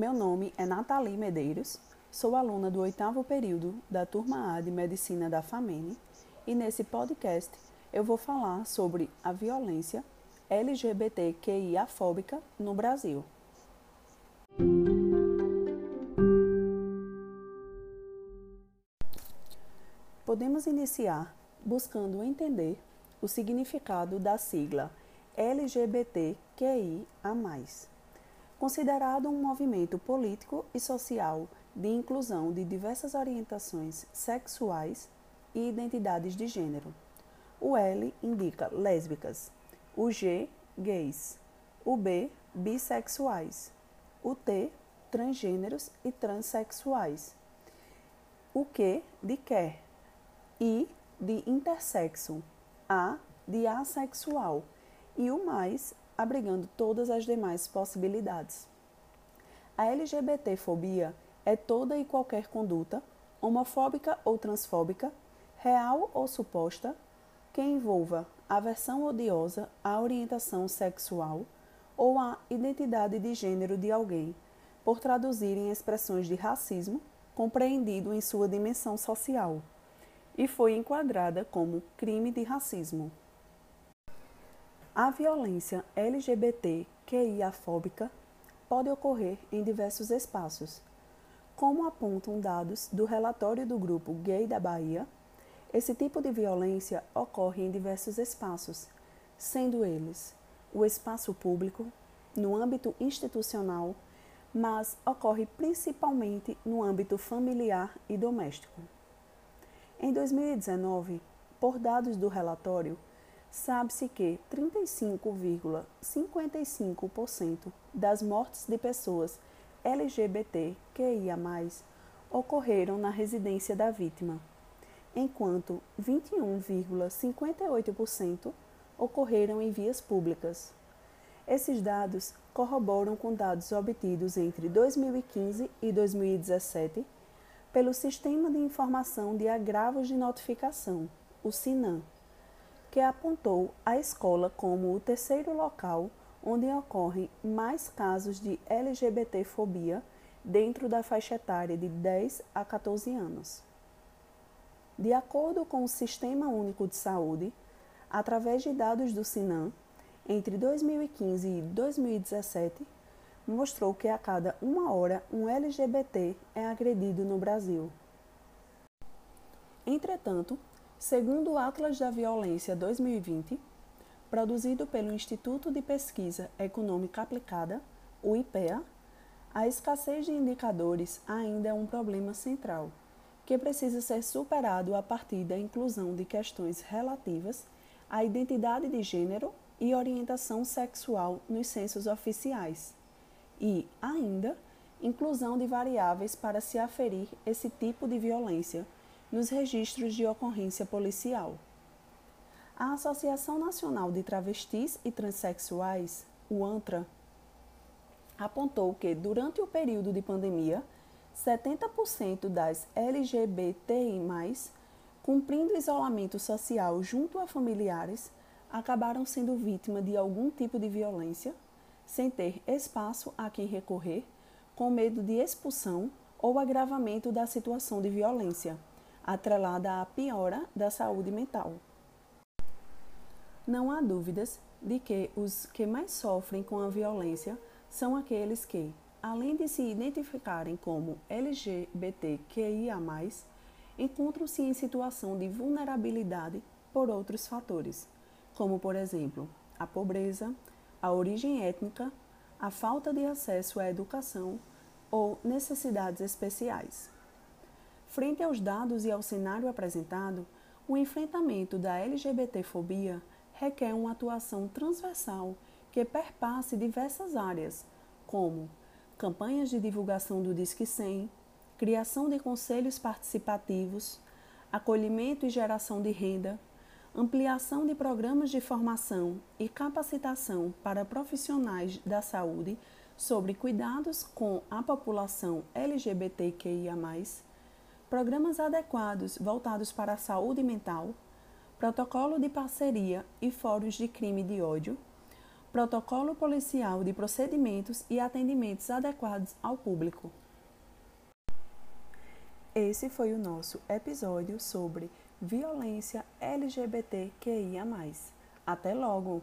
Meu nome é Nathalie Medeiros, sou aluna do oitavo período da turma A de Medicina da FAMENE e nesse podcast eu vou falar sobre a violência LGBTQIA-fóbica no Brasil. Podemos iniciar buscando entender o significado da sigla LGBTQIA considerado um movimento político e social de inclusão de diversas orientações sexuais e identidades de gênero. O L indica lésbicas, o G, gays, o B, bissexuais, o T, transgêneros e transexuais, o Q, de quer, I, de intersexo, A, de assexual e o mais abrigando todas as demais possibilidades. A LGBTfobia é toda e qualquer conduta, homofóbica ou transfóbica, real ou suposta, que envolva aversão odiosa à orientação sexual ou à identidade de gênero de alguém, por traduzir em expressões de racismo compreendido em sua dimensão social, e foi enquadrada como crime de racismo. A violência LGBTQIA-fóbica pode ocorrer em diversos espaços. Como apontam dados do relatório do grupo Gay da Bahia, esse tipo de violência ocorre em diversos espaços, sendo eles o espaço público, no âmbito institucional, mas ocorre principalmente no âmbito familiar e doméstico. Em 2019, por dados do relatório, sabe-se que 35,55% das mortes de pessoas LGBTQIA+, ocorreram na residência da vítima, enquanto 21,58% ocorreram em vias públicas. Esses dados corroboram com dados obtidos entre 2015 e 2017 pelo Sistema de Informação de Agravos de Notificação, o SINAM que apontou a escola como o terceiro local onde ocorrem mais casos de LGBTfobia dentro da faixa etária de 10 a 14 anos. De acordo com o Sistema Único de Saúde, através de dados do SINAM, entre 2015 e 2017, mostrou que a cada uma hora um LGBT é agredido no Brasil. Entretanto, Segundo o Atlas da Violência 2020, produzido pelo Instituto de Pesquisa Econômica Aplicada, o IPEA, a escassez de indicadores ainda é um problema central, que precisa ser superado a partir da inclusão de questões relativas à identidade de gênero e orientação sexual nos censos oficiais, e, ainda, inclusão de variáveis para se aferir esse tipo de violência nos registros de ocorrência policial. A Associação Nacional de Travestis e Transsexuais, o ANTRA, apontou que, durante o período de pandemia, 70% das LGBTI, cumprindo isolamento social junto a familiares, acabaram sendo vítima de algum tipo de violência, sem ter espaço a quem recorrer, com medo de expulsão ou agravamento da situação de violência atrelada à piora da saúde mental. Não há dúvidas de que os que mais sofrem com a violência são aqueles que, além de se identificarem como LGBTQIA, encontram-se em situação de vulnerabilidade por outros fatores, como, por exemplo, a pobreza, a origem étnica, a falta de acesso à educação ou necessidades especiais. Frente aos dados e ao cenário apresentado, o enfrentamento da LGBTfobia requer uma atuação transversal que perpasse diversas áreas, como campanhas de divulgação do Disque 100, criação de conselhos participativos, acolhimento e geração de renda, ampliação de programas de formação e capacitação para profissionais da saúde sobre cuidados com a população LGBTQIA, programas adequados voltados para a saúde mental, protocolo de parceria e fóruns de crime de ódio, protocolo policial de procedimentos e atendimentos adequados ao público. Esse foi o nosso episódio sobre violência LGBTQIA. Até logo!